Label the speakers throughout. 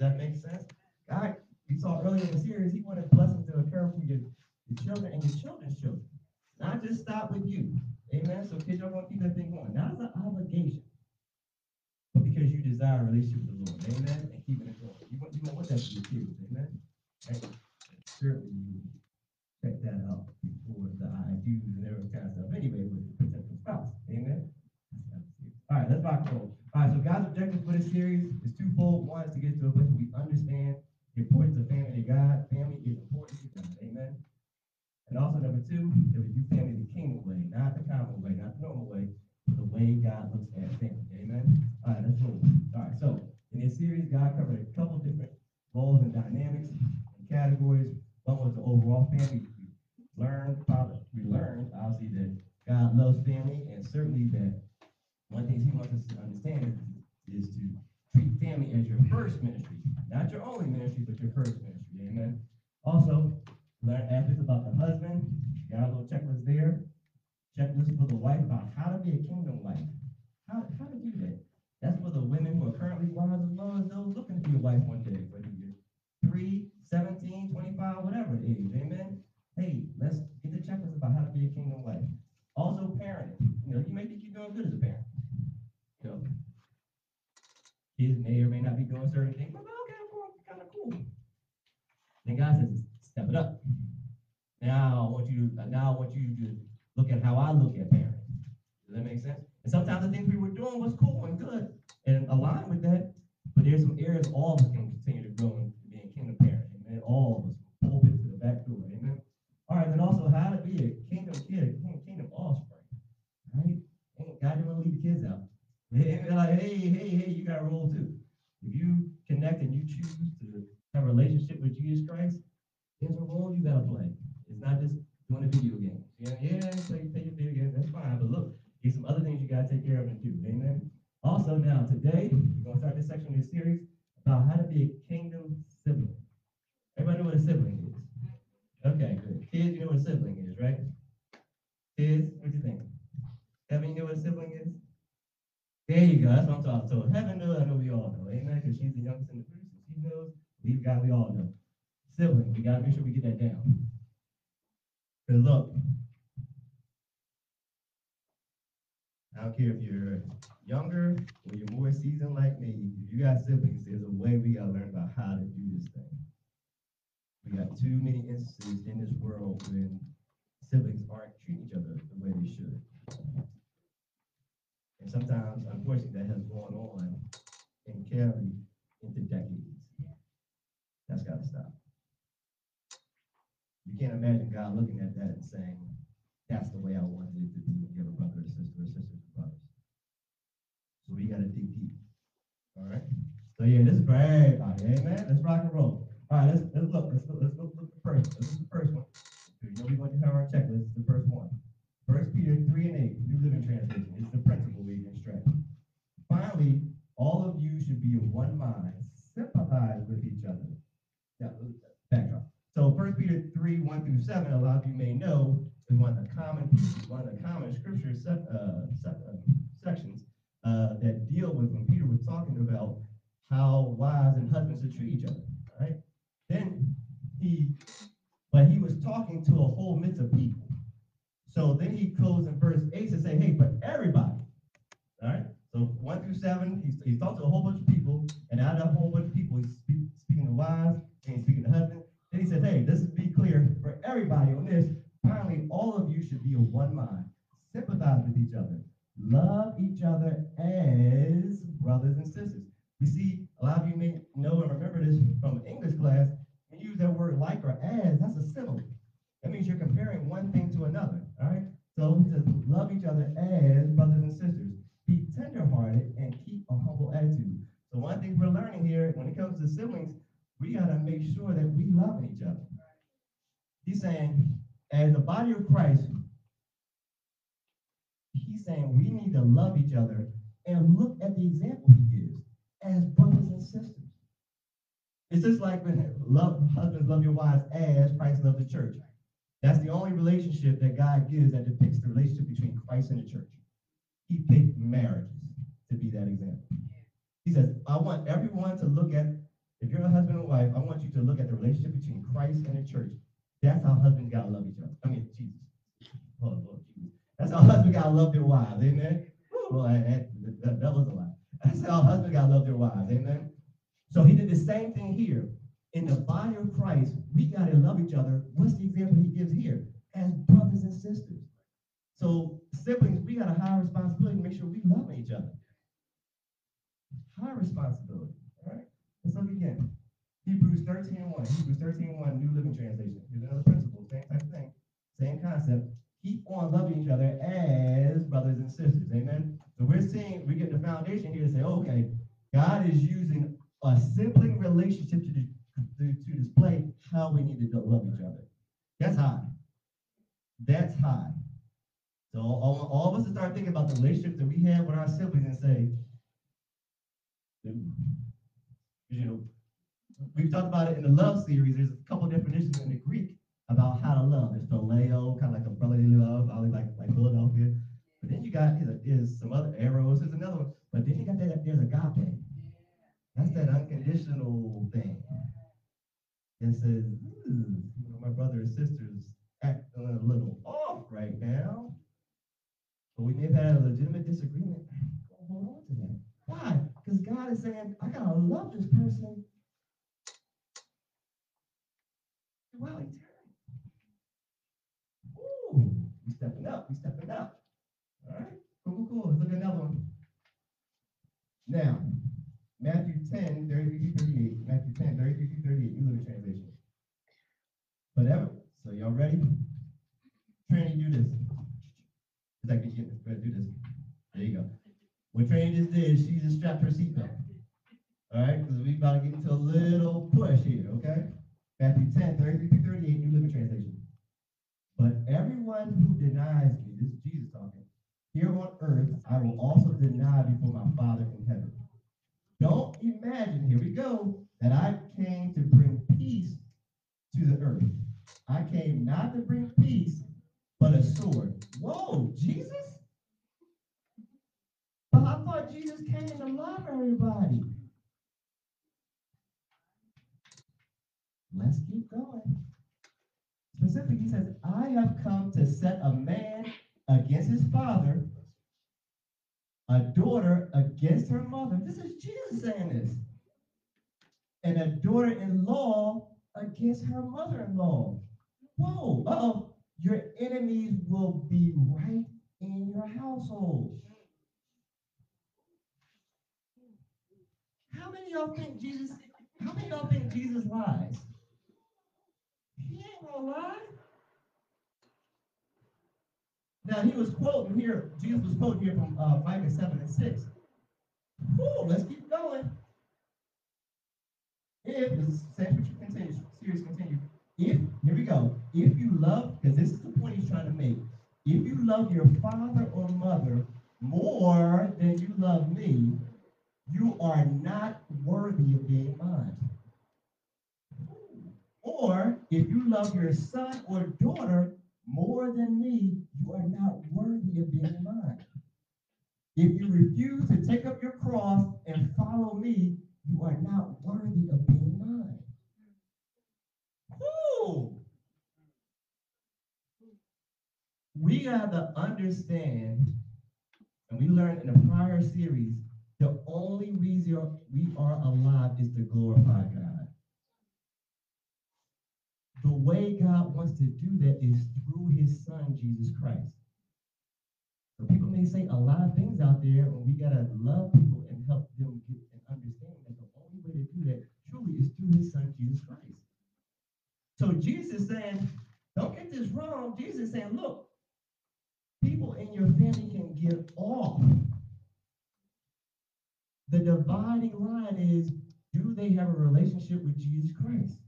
Speaker 1: that make sense? God, we saw earlier in the series, he wanted blessings to occur for your, your children and your children's children. Not just stop with you. Amen. So kids, y'all to keep that thing going. Not as an obligation, but because you desire a relationship with the Lord. Amen. And keeping it going. You want, you want that for your kids. Amen. Certainly you check that out before the I do's and every kind of stuff. Anyway, with the potential spouse. Amen. All right, let's and roll. All right, so God's objective for this series is twofold. One is to get to a place where we understand the importance of family to God. Family is important to God. Amen. And also number two, that we do family the kingdom way, not the common way, not the normal way, but the way God looks at family. Amen. All right, let's move. All right, so in this series, God covered a couple different roles and dynamics and categories. One was the overall family. We learned we learned obviously that God loves family, and certainly that one thing He wants us to understand is, to treat family as your first ministry, not your only ministry, but your first ministry. Amen. Also, learn aspects about the husband. Got a little checklist there. Checklist for the wife about how to be a kingdom wife. How, how to do that. That's for the women who are currently wives as well as those looking to be a wife one day, whether you're 3, 17, 25, whatever the age. Amen. Hey, let's get the checklist about how to be a kingdom wife. Also, parenting. You know, you may think you're doing good as a parent. You know, kids may or may not be doing certain things, but okay, I'm kind of cool. Then God says, step it up. Now I want you to now I want you to look at how I look at parenting. Does that make sense? And sometimes the things we were doing was cool and good and aligned with that, but there's some areas all of us can continue to grow in being kingdom parent. Amen. All of us, pulpit to the back door. Amen. All right, then also how to be a kingdom kid, a kingdom offspring. Right? God didn't want to leave the kids out. They they're like, hey, hey, hey, you got a role too. If you connect and you choose to have a relationship with Jesus Christ, there's a role you gotta play. It's not just doing a video game. Yeah, yeah, play, play your video game, that's fine. But look, there's some other things you gotta take care of and do. Amen. Also, now today, we're gonna start this section of this series about how to be a kingdom sibling. Everybody know what a sibling is? Okay, good. Kids, you know what a sibling is, right? Kids, what do you think? Heaven, you know what a sibling is? There you go. That's what I'm talking. So heaven knows, I know we all know. Amen. Because she's the youngest in the group, so she knows. Believe God, we all know. Sibling, we gotta make sure we get that down. Because look, I don't care if you're younger or you're more seasoned like me. If you got siblings, there's a way we gotta learn about how to do this thing. We got too many instances in this world when siblings aren't treating each other the way they should. And sometimes, unfortunately, that has gone on and carried into decades. That's got to stop. You can't imagine God looking at that and saying, that's the way I wanted it to be when you have a brother or sister or sisters and brothers. So we got to dig deep. All right? So yeah, this is for everybody. Amen. Let's rock and roll. All right, let's, let's look. Let's look. Let's look, look at the first. This is the first one. You know we're going to have our checklist. This is the first one. First Peter 3 and 8, New Living Translation. It's the principle we instruct. Finally, all of you should be of one mind, sympathize with each other. Now, backdrop. So First Peter 3, 1 through 7, a lot of you may know, is one of the common one of the common scripture se- uh, se- uh, sections uh, that deal with when Peter was talking about how wives and husbands should treat each other. All right. Then he but he was talking to a whole midst of people. So then he closed in verse 8 to say, hey, but everybody. All right. So 1 through 7, he's, he's talked to a whole bunch of people, and out of a whole bunch of people, he's speak, speaking to wives and he's speaking to husbands. Then he says, hey, this is be clear for everybody on this. Finally, all of you should be of one mind. Sympathize with each other. Love each other as brothers and sisters. You see, a lot of you may know and remember this from English class. When you use that word like or as, that's a simile. That means you're comparing one thing to another. All right. So says, love each other as brothers and sisters. Be tenderhearted and keep a humble attitude. So one thing we're learning here when it comes to siblings, we gotta make sure that we love each other. He's saying, as the body of Christ, he's saying we need to love each other and look at the example he gives as brothers and sisters. It's just like when love husbands love your wives as Christ loved the church. That's the only relationship that God gives that depicts the relationship between Christ and the church. He picked marriages to be that example. He says, I want everyone to look at If you're a husband and wife, I want you to look at the relationship between Christ and the church. That's how husbands gotta love each other. I mean, Jesus. Oh, Lord Jesus. That's how husbands gotta love their wives. Amen. Well, that, that, that was a lie. That's how husbands gotta love their wives. Amen. So he did the same thing here. In the body of Christ, we gotta love each other. What's the example he gives here? As brothers and sisters. So siblings, we got a high responsibility to make sure we love each other. High responsibility. All right. Let's look again. Hebrews 13 and 1. Hebrews 13 and 1, New Living Translation. Here's another principle. Same type of thing. Same concept. Keep on loving each other as brothers and sisters. Amen. So we're seeing, we get the foundation here to say, okay, God is using a sibling relationship to, to, to display how we need to love each other. That's high. That's high. So all, all of us to start thinking about the relationships that we have with our siblings and say, you know, we've talked about it in the love series. There's a couple definitions in the Greek about how to love. There's phileo, kind of like a brotherly love, I like like Philadelphia. But then you got there's some other eros. There's another one. But then you got that there's agape. That's that unconditional thing. That says, "Ooh, you know, my brother and sisters act a little off right now. But we may have had a legitimate disagreement. Hold on to that. Why? Because God is saying, I gotta love this person. Well, turned. Ooh, we stepping up. We stepping up. All right. Cool, cool, cool. Let's look at another one. Now, Matthew 10, 33 through 38. Matthew 10, 33 through 38. New Living Translation. But ever, so y'all ready? Trinity, do this. It's like you better do this. There you go. What Trinity just did, she just strapped her seatbelt. All right, because we about to get into a little push here, okay? Matthew 10, 33 through 38, New Living Translation. But everyone who denies me, this is Jesus talking, here on earth, I will also deny before my Father in heaven. Don't imagine, here we go, that I came to bring peace to the earth. I came not to bring peace, but a sword. Whoa, Jesus? But I thought Jesus came to love everybody. Let's keep going. Specifically, he says, I have come to set a man against his father, a daughter against her mother. This is Jesus saying this. And a daughter in law against her mother in law. Whoa, uh oh. Your enemies will be right in your household. How many y'all think Jesus, how many y'all think Jesus lies? He ain't gonna lie. Now he was quoting here, Jesus was quoting here from uh, Micah 7 and 6. Whew, let's keep going. If this same continues, series continue. If here we go. If you love, because this is the point he's trying to make. If you love your father or mother more than you love me, you are not worthy of being mine. Or if you love your son or daughter more than me, you are not worthy of being mine. If you refuse to take up your cross and follow me, you are not worthy of being mine. Woo! We got to understand, and we learned in a prior series, the only reason we are alive is to glorify God. The way God wants to do that is through his son, Jesus Christ. So people may say a lot of things out there, and we got to love people and help them get and understand that the only way to do that truly is through his son, Jesus Christ. So Jesus saying, don't get this wrong. Jesus saying, look, people in your family can get off. The dividing line is, do they have a relationship with Jesus Christ?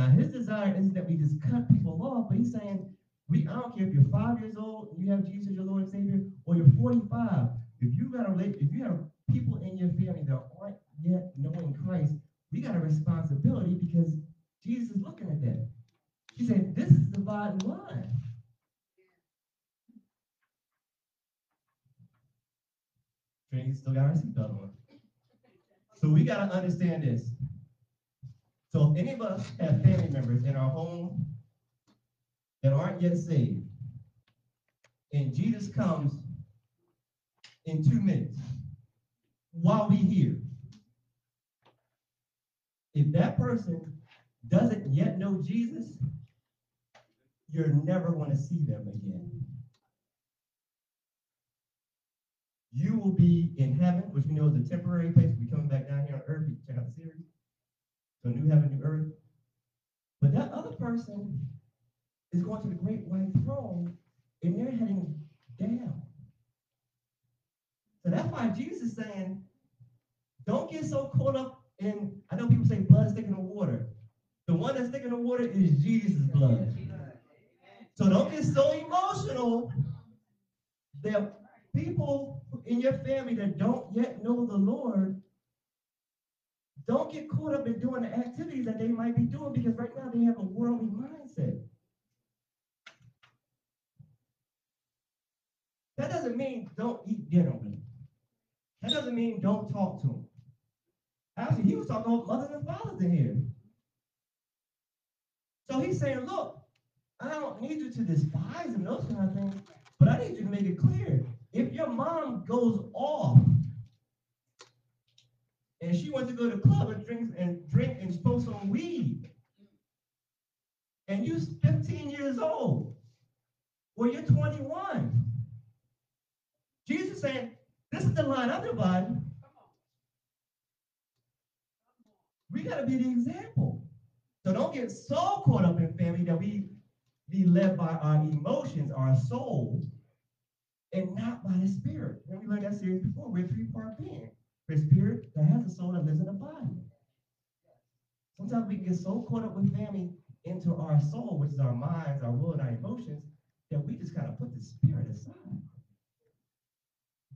Speaker 1: Now, his desire isn't that we just cut people off, but he's saying, we I don't care if you're five years old and you have Jesus as your Lord and Savior, or you're 45. If you got a if you have people in your family that aren't yet knowing Christ, we got a responsibility because Jesus is looking at that. He said, This is the dividing line. Trinity still got her seatbelt on. So we got to understand this. So if any of us have family members in our home that aren't yet saved, and Jesus comes in two minutes while we here, if that person doesn't yet know Jesus, you're never going to see them again. You will be in heaven, which we know is a temporary place. We'll be coming back down here on earth. You check out the series. So new heaven, new earth. But that other person is going to the great white throne, and they're heading down. So that's why Jesus is saying, don't get so caught up in, I know people say blood sticking in water. The one that's sticking in water is Jesus' blood. So don't get so emotional. Are people in your family that don't yet know the Lord. Don't get caught up in doing the activities that they might be doing because right now they have a worldly mindset. That doesn't mean don't eat dinner with them. That doesn't mean don't talk to them. Actually, he was talking about mothers and fathers in here. So he's saying, look, I don't need you to despise them, those kind of things, but I need you to make it clear. If your mom goes off and she wants to go to the club and drink and drink and smoke some weed, and you're 15 years old, or you're 21, Jesus said, this is the line I'm dividing. We got to be the example. So don't get so caught up in family that we be led by our emotions, our soul, and not by the spirit. And we learned that series before. We're three-part being. We're spirit that has a soul that lives in a body. Sometimes we get so caught up with family into our soul, which is our minds, our will, and our emotions, that we just kind of put the spirit aside.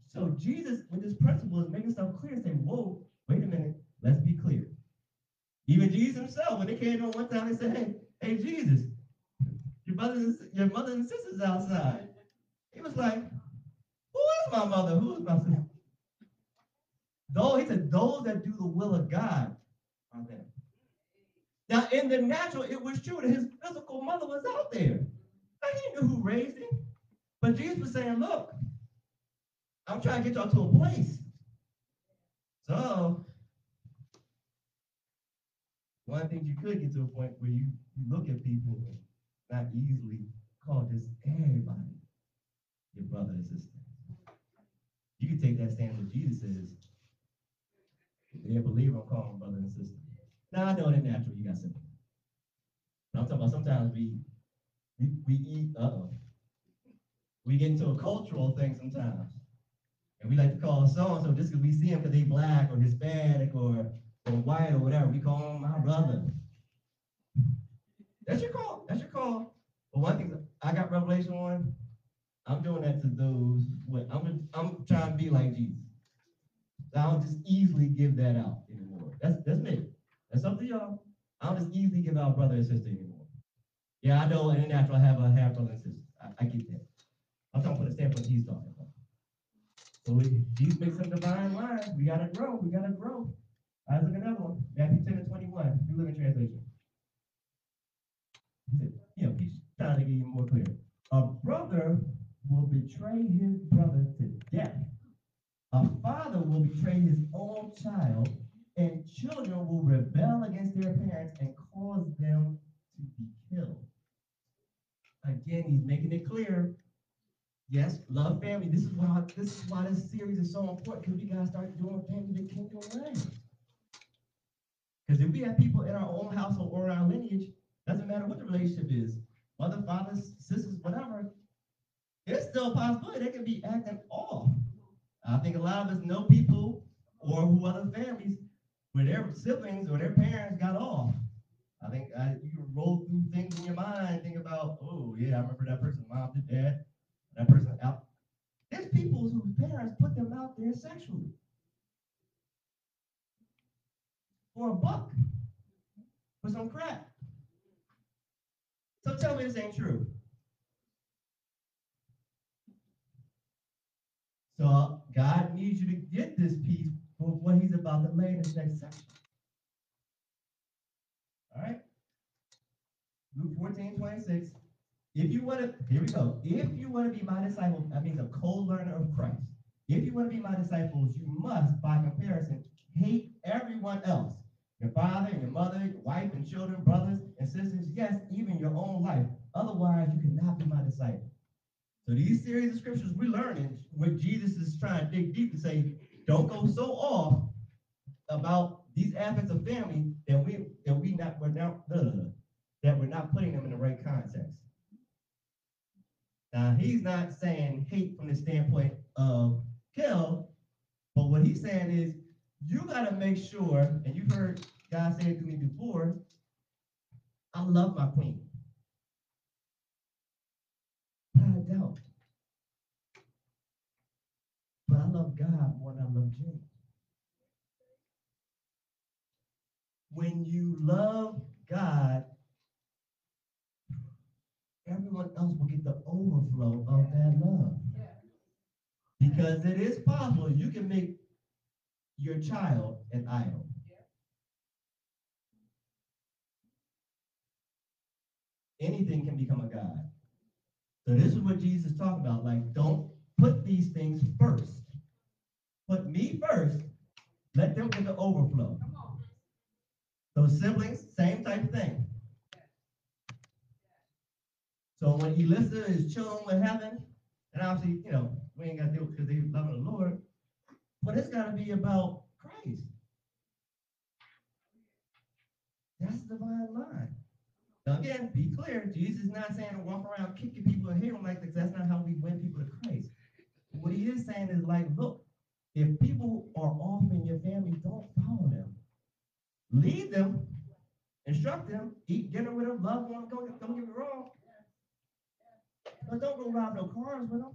Speaker 1: So Jesus, with this principle, is making stuff clear, saying, whoa, wait a minute, let's be clear. Even Jesus himself, when they came to him one time, they said, hey, hey, Jesus, your brothers, your mothers and sisters outside. He was like, who is my mother? Who is my sister? Though he said, those that do the will of God are. Now, in the natural, it was true that his physical mother was out there. Now, he knew who raised him. But Jesus was saying, look, I'm trying to get y'all to a place. So, one thing you could get to a point where you, look at people and not easily call just everybody your brother and sister. You can take that stand with Jesus is, a believer, I'm calling brother and sister. Now I know in the natural you got sympathy. But I'm talking about sometimes we we, we eat, uh-oh. We get into a cultural thing sometimes. And we like to call so-and-so just because we see him because they black or Hispanic or, or white or whatever. We call him my brother. That's your call. That's your call. But one thing I got revelation on, I'm doing that to those. What I'm I'm trying to be like Jesus. I don't just easily give that out anymore. That's that's me. That's up to y'all. I don't just easily give out brother and sister anymore. Yeah, I know in the natural I have a half brother and sister. I, I get that. I'm talking from the standpoint he's talking about. So we, Jesus makes some divine lines. We gotta grow. We gotta grow. I look at another one. Matthew 10 and 21, New Living Translation. He said, you know, he's trying to get you more clear. A brother will betray his brother to death. A father will betray his own child, and children will rebel against their parents and cause them to be killed. Again, he's making it clear. Yes, love family. This is why this is why this series is so important because we gotta start doing family the kingdom way. Because if we have people in our own household or our lineage, doesn't matter what the relationship is, mother, fathers, sisters, whatever, it's still a possibility they can be acting. I think a lot of us know people or who other families where their siblings or their parents got off. I think uh, you roll through things in your mind, think about, oh yeah, I remember that person, mom, did dad, that person out. There's people whose parents put them out there sexually for a buck, for some crap. So tell me this ain't true. So God needs you to get this piece for what he's about to lay in this next section. All right. Luke 14, 26. If you want to, here we go. If you want to be my disciple, that means a co-learner of Christ. If you want to be my disciples, you must, by comparison, hate everyone else. Your father and your mother, your wife and children, brothers and sisters, yes, even your own life. Otherwise, you cannot be my disciple. So these series of scriptures we're learning what Jesus is trying to dig deep and say, don't go so off about these aspects of family that we that we not we're not that we're not putting them in the right context. Now he's not saying hate from the standpoint of kill, but what he's saying is you got to make sure, and you've heard God say it to me before, I love my queen. I don't. But I love God more than I love James. When you love God, everyone else will get the overflow of that love. Because it is possible you can make your child an idol. Anything can become a God. So this is what Jesus talking about. Like, don't put these things first. Put me first. Let them get the overflow. So siblings, same type of thing. So when Elissa is chilling with heaven, and obviously, you know, we ain't got to do it because they love the Lord, but it's got to be about Christ. That's the divine line. Now again, be clear, Jesus is not saying to walk around kicking people and them like this. That's not how we win people to Christ. What he is saying is like, look, if people are off in your family, don't follow them. Lead them, instruct them, eat dinner with them, love them, don't, don't get me wrong. But don't go rob no cars with them.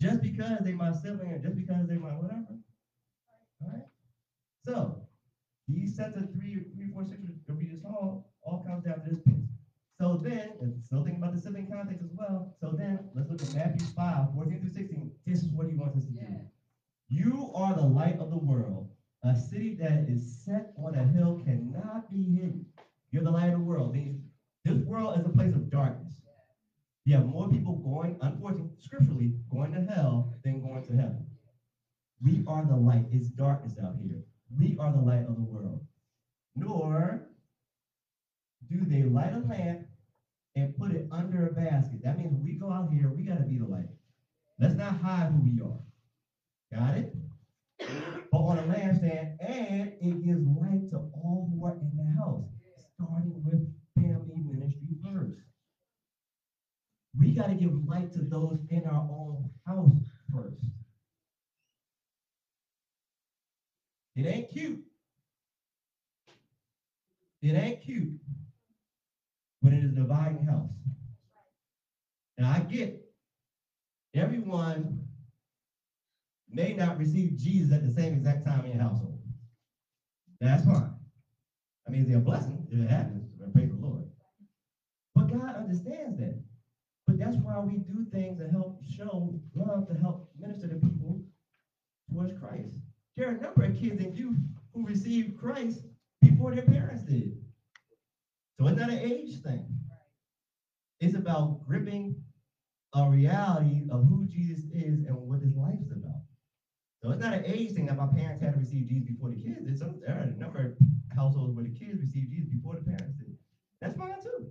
Speaker 1: Just because they my sibling or just because they my whatever. All right? So, these sets of three, three, four, six that we just saw all comes down to this piece. So then, and still thinking about the sibling context as well. So then, let's look at Matthew 5, 14 through 16. This is what he wants us to do. You are the light of the world. A city that is set on a hill cannot be hidden. You're the light of the world. This world is a place of darkness. You have more people going, unfortunately, scripturally, going to hell than going to heaven. We are the light. It's darkness out here. We are the light of the world. Nor do they light a lamp and put it under a basket. That means we go out here, we got to be the light. Let's not hide who we are. Got it? But on a lampstand, and it gives light to all who are in the house, starting with family ministry first. We got to give light to those in our own house first. It ain't cute. It ain't cute when it is dividing house. Now I get everyone may not receive Jesus at the same exact time in your household. That's fine. I mean, it's a blessing if it happens. Praise the Lord. But God understands that. But that's why we do things to help show love, to help minister to people towards Christ. There are a number of kids and youth who received Christ before their parents did. So it's not an age thing. It's about gripping a reality of who Jesus is and what his life is about. So it's not an age thing that my parents had to receive Jesus before the kids. So there are a number of households where the kids received Jesus before the parents did. That's fine too.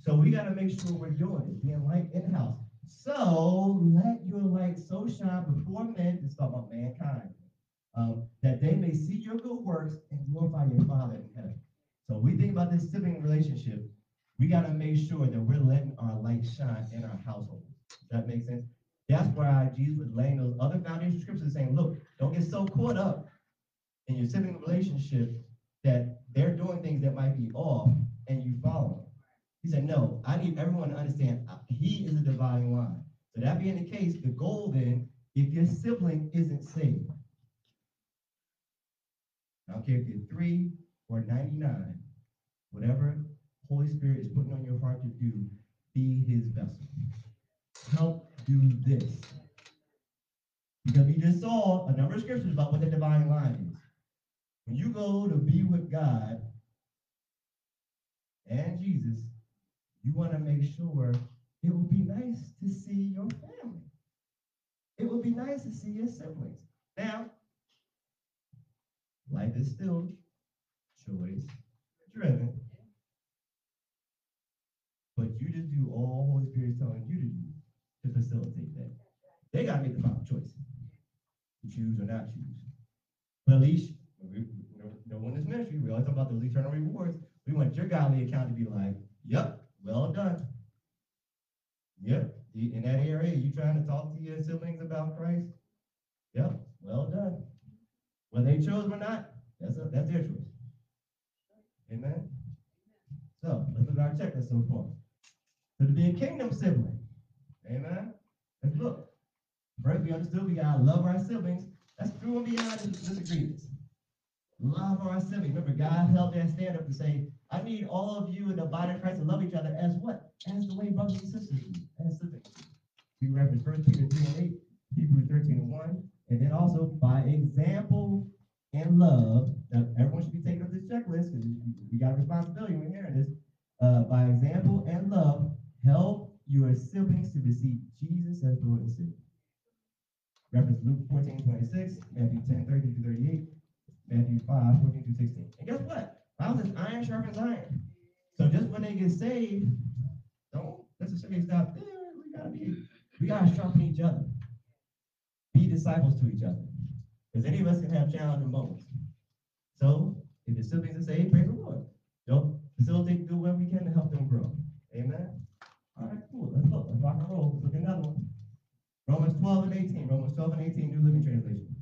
Speaker 1: So we got to make sure we're doing it, being light in the house. So let your light so shine before men, this is about mankind, um, that they may see your good works and glorify your Father in heaven. So we think about this sibling relationship. We got to make sure that we're letting our light shine in our household. Does that make sense? That's why Jesus was laying those other foundation scriptures saying, look, don't get so caught up in your sibling relationship that they're doing things that might be off and you follow them. He said, no, I need everyone to understand uh, he is a divine line. So that being the case, the goal then, if your sibling isn't saved, I don't care if you're three or 99, whatever Holy Spirit is putting on your heart to do, be his vessel. Help do this. Because we just saw a number of scriptures about what the divine line is. When you go to be with God, and Jesus, you want to make sure it will be nice to see your family. It will be nice to see your siblings. Now, life is still choice driven. But you just do all Holy Spirit is telling you to do to facilitate that. They got to make the final choice choose or not choose. But at least, we, you no one is ministry. We always talk about those eternal rewards. We want your godly account to be like, yep, well done. Yep, in that area, you trying to talk to your siblings about Christ? Yep, well done. Whether they chose or not, that's, a, that's their choice. Amen. So let's look at our checklist so far. So to be a kingdom sibling. Amen. Let's look. First, we understood we gotta love our siblings. That's true and beyond disagreements. Love our siblings. Remember, God held that stand up to say, I need all of you in the body of Christ to love each other as what? As the way brothers and sisters as siblings. We reference 1 Peter 3 and 8, Hebrews 13 and 1, and then also by example and love. Now, everyone should be taking up this checklist because we got a responsibility when hearing this. Uh, by example and love, help your siblings to receive Jesus as Lord and Savior. Reference Luke 14, 26, Matthew 10, 30 to 38, Matthew 5, 14 to 16. And guess what? Bible says iron sharpens iron. So just when they get saved, don't necessarily stop there. We gotta be, we gotta sharpen each other. Be disciples to each other. Because any of us can have challenging moments. So if your siblings are saved, praise the Lord. Don't facilitate, do what we can to help them grow. Amen. All right, cool. Let's look. Let's rock and roll. Let's look at another one. Romans 12 and 18. Romans 12 and 18, New Living Translation.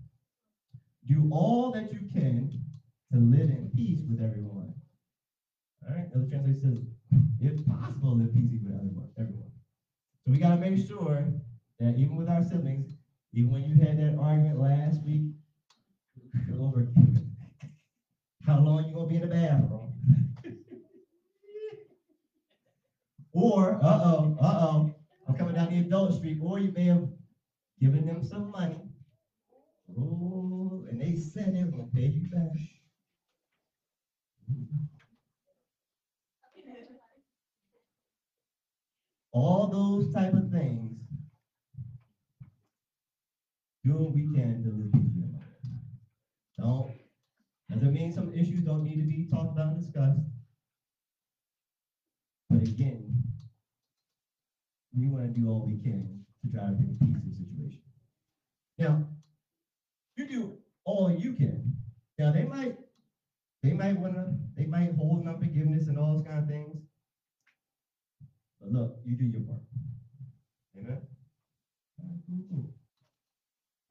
Speaker 1: Do all that you can to live in peace with everyone. All right, another translation says, if possible, live peace with everyone. everyone. So we got to make sure that even with our siblings, even when you had that argument last week over how long you gonna be in the bathroom, or uh-oh, uh-oh, I'm coming down the adult street, or you may have given them some money. Oh, and they said they were gonna pay you back. All those type of things. Do what we can to live them. Don't doesn't mean some issues don't need to be talked about and discussed. But again, we want to do all we can to to bring peace to the situation. Now, you do all you can. Now they might they might want to they might hold on forgiveness and all those kind of things. But look, you do your part. Amen.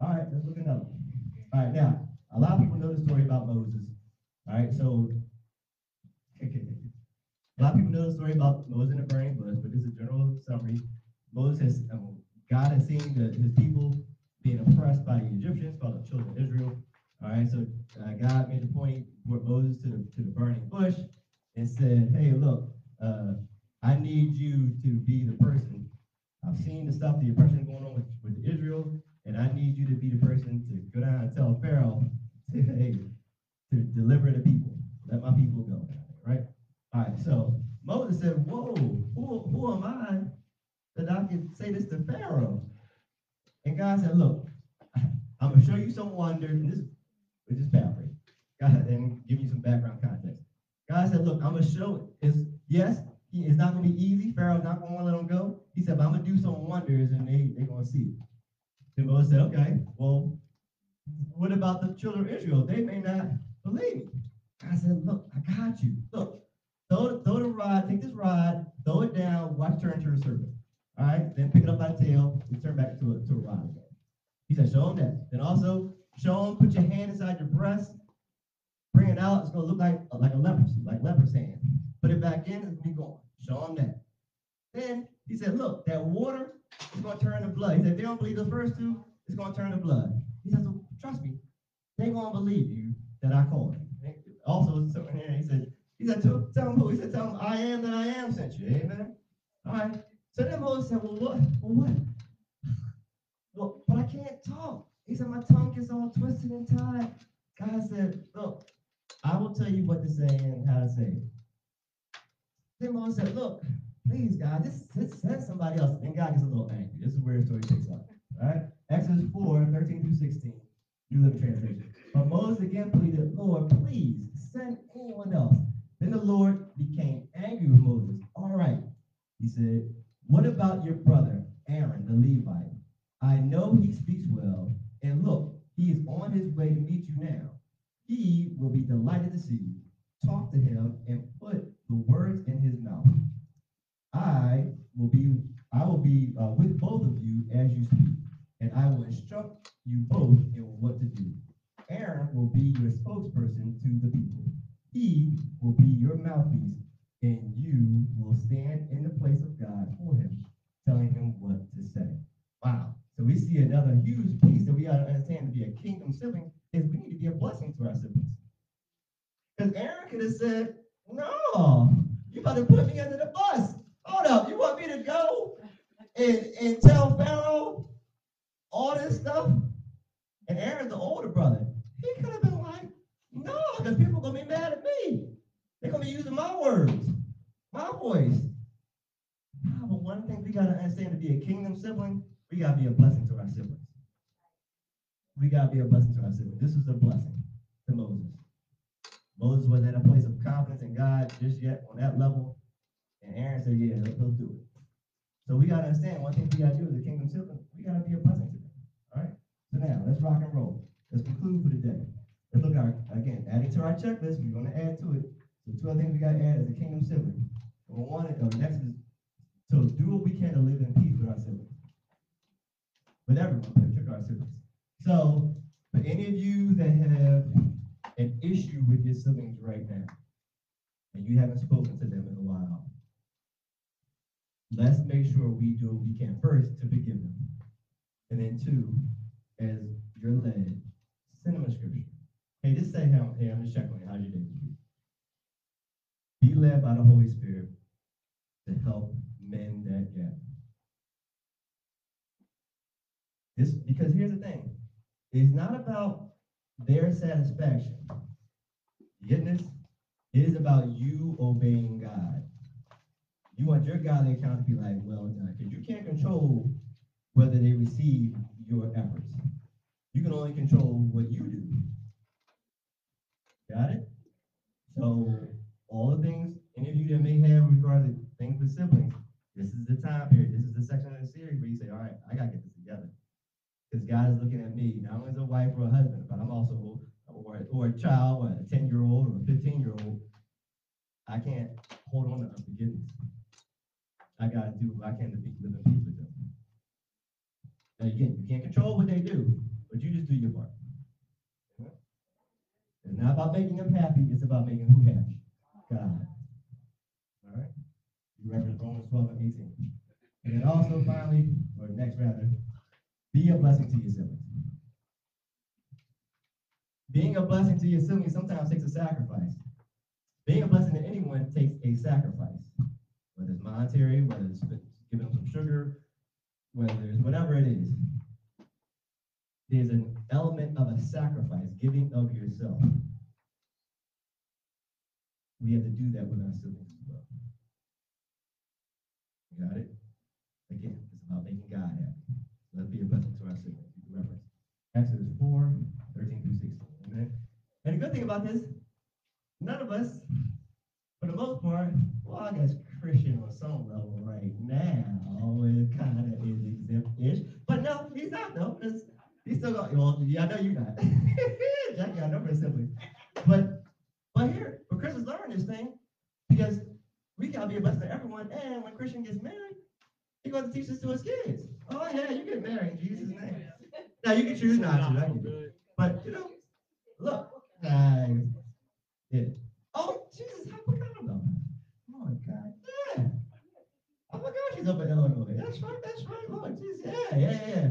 Speaker 1: All right, let's look another. All right, now a lot of people know the story about Moses. All right, so a lot of people know the story about Moses and the burning bush, but this is a general summary. Moses has, um, God has seen the, his people being oppressed by the Egyptians, called the children of Israel. All right, so uh, God made the point for Moses to the, to the burning bush and said, hey, look, uh, I need you to be the person. I've seen the stuff, the oppression going on with, with Israel, and I need you to be the person to go down and tell Pharaoh, hey, to deliver the people. Let my people go. Right? All right, so Moses said, Whoa, who, who am I that I can say this to Pharaoh? And God said, Look, I'm gonna show you some wonders. And this is just. God and give you some background context. God said, Look, I'm gonna show is yes, it's not gonna be easy. Pharaoh's not gonna let him go. He said, but I'm gonna do some wonders and they, they're gonna see. Then Moses said, Okay, well, what about the children of Israel? They may not believe me. I said, Look, I got you. Look, throw, throw the rod, take this rod, throw it down, watch it turn into a serpent. All right, then pick it up by the tail and turn back to a, to a rod again. He said, Show him that. Then also, show him, put your hand inside your breast, bring it out. It's going to look like, like a leprosy, like leper's hand. Put it back in, to be gone. Show him that. Then he said, Look, that water is going to turn to blood. He said, If they don't believe the first two, it's going to turn to blood. He said, So trust me, they going to believe you that I called you. Also, so he said, he said, tell, tell him who? He said, tell him I am that I am sent you. Amen. All right. So then Moses said, Well, what? Well, what? Well, but I can't talk. He said, My tongue is all twisted and tied. God said, Look, I will tell you what to say and how to say it. Then Moses said, look, please, God, just, just send somebody else. And God gets a little angry. This is where the story picks up. All right? Exodus 4, 13 through 16. New Living Translation. But Moses again pleaded, Lord, please send anyone else. Then the Lord became angry with Moses. All right, he said, what about your brother, Aaron, the Levite? I know he speaks well, and look, he is on his way to meet you now. He will be delighted to see you. Talk to him and put the words in his mouth. I will be I will be uh, with both of you as you speak, and I will instruct you both in what to do. Aaron will be your spokesperson to the people. He will be your mouthpiece, and you will stand in the place of God for him, telling him what to say. Wow. So we see another huge piece that we got to understand to be a kingdom sibling is we need to be a blessing to our siblings. Because Aaron could have said, no, you about to put me under the bus. Hold up, you want me to go and, and tell Pharaoh all this stuff? And Aaron's the older brother. He could have been like, no, because people are going to be mad at me. They're going to be using my words, my voice. No, but one thing we got to understand to be a kingdom sibling, we got to be a blessing to our siblings. We got to be a blessing to our siblings. This is a blessing to Moses. Moses was at a place of confidence in God just yet on that level. And Aaron said, Yeah, he'll, do it. So we got to understand one thing we got to do as a kingdom sibling, we got to be a blessing to them. All right? So now, let's rock and roll. Let's conclude for the day. Let's look at our, again, adding to our checklist, we're going to add to it. So two other things we got to add as a kingdom sibling. Number one, or next is to do what we can to live in peace with our siblings. With everyone, particularly our siblings. So, for any of you that have an issue with your siblings right now, and you haven't spoken to them in a while, let's make sure we do what we can first to forgive them. And then two, as you're led, send them a scripture. Hey, just say, how, hey, I'm just checking on you. How's your day? Be led by the Holy Spirit to help mend that gap. This because here's the thing. It's not about their satisfaction. This? It is about you obeying God. You want your godly account to be like, well done. Because you can't control whether they receive your efforts. You can only control what you do. Got it? So all the things any of you that may have regarding things with siblings, this is the time period. This is the section of the series where you say, all right, I gotta get this together. Because God is looking at me, not only as a wife or a husband, but I'm also or, or a child, or a 10 year old or a 15 year old. I can't hold on to unforgiveness. I gotta do what I can to be live in peace with them. And again, you can't control what they do, but you just do your part. It's not about making them happy, it's about making who happy? God. All right? You reference Romans 12 and 18. And then also finally, or next rather, be a blessing to your siblings. Being a blessing to your siblings sometimes takes a sacrifice. Being a blessing to anyone takes a sacrifice, whether it's monetary, whether it's giving them some sugar, whether it's whatever it is. There's an element of a sacrifice, giving of yourself. We have to do that with our siblings as well. You got it? Again, it's about making God happy. Let's be a blessing to our siblings. You can reference Exodus 4, 13 through 16. Amen. And the good thing about this, none of us, for the most part, well, I guess Christian on some level right now, it kind of is exempt-ish. But no, he's not though, because he's still got, well, yeah, I know you're not. Jackie, I know siblings. But, but here, for Christians learning this thing, because we gotta be a blessing to everyone, and when Christian gets married, he going to teach this to his kids. Oh yeah, you get married in Jesus' name. Now you can choose not to. I can do it. But you know, look, guys. Yeah. Oh Jesus, how could I know? Oh my God, yeah. Oh my gosh, he's up in Illinois. That's right, that's right, Lord Jesus. Yeah, yeah, yeah.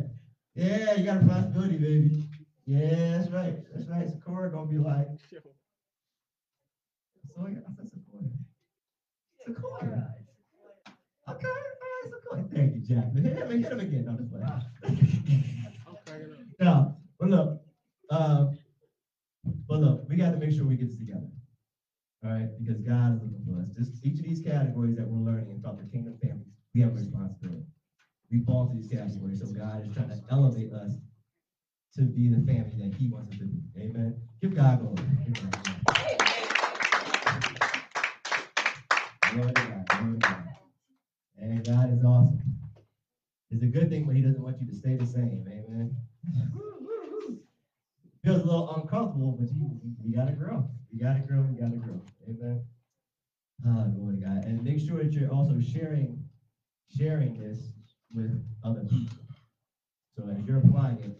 Speaker 1: Yeah, you got a possibility, baby. Yeah, that's right. That's right. Sakura gonna be like. So I said Sakura. Sakura. Okay, all right, Sakura. Thank you, Jack. Hit him, hit him again. No, just play. no, but look, uh, but look, we got to make sure we get this together. All right, because God is looking for us. Just each of these categories that we're learning about the kingdom family, we have a responsibility. We fall into these categories, so God is trying to elevate us to be the family that He wants us to be. Amen. Give God glory. Give God. Glory to God. Glory to God. And God is awesome. It's a good thing when He doesn't want you to stay the same. Amen. Feels a little uncomfortable, but you, you gotta grow. You gotta grow. You gotta grow. Amen. Ah, glory to God. And make sure that you're also sharing, sharing this with other people. So as you're applying it,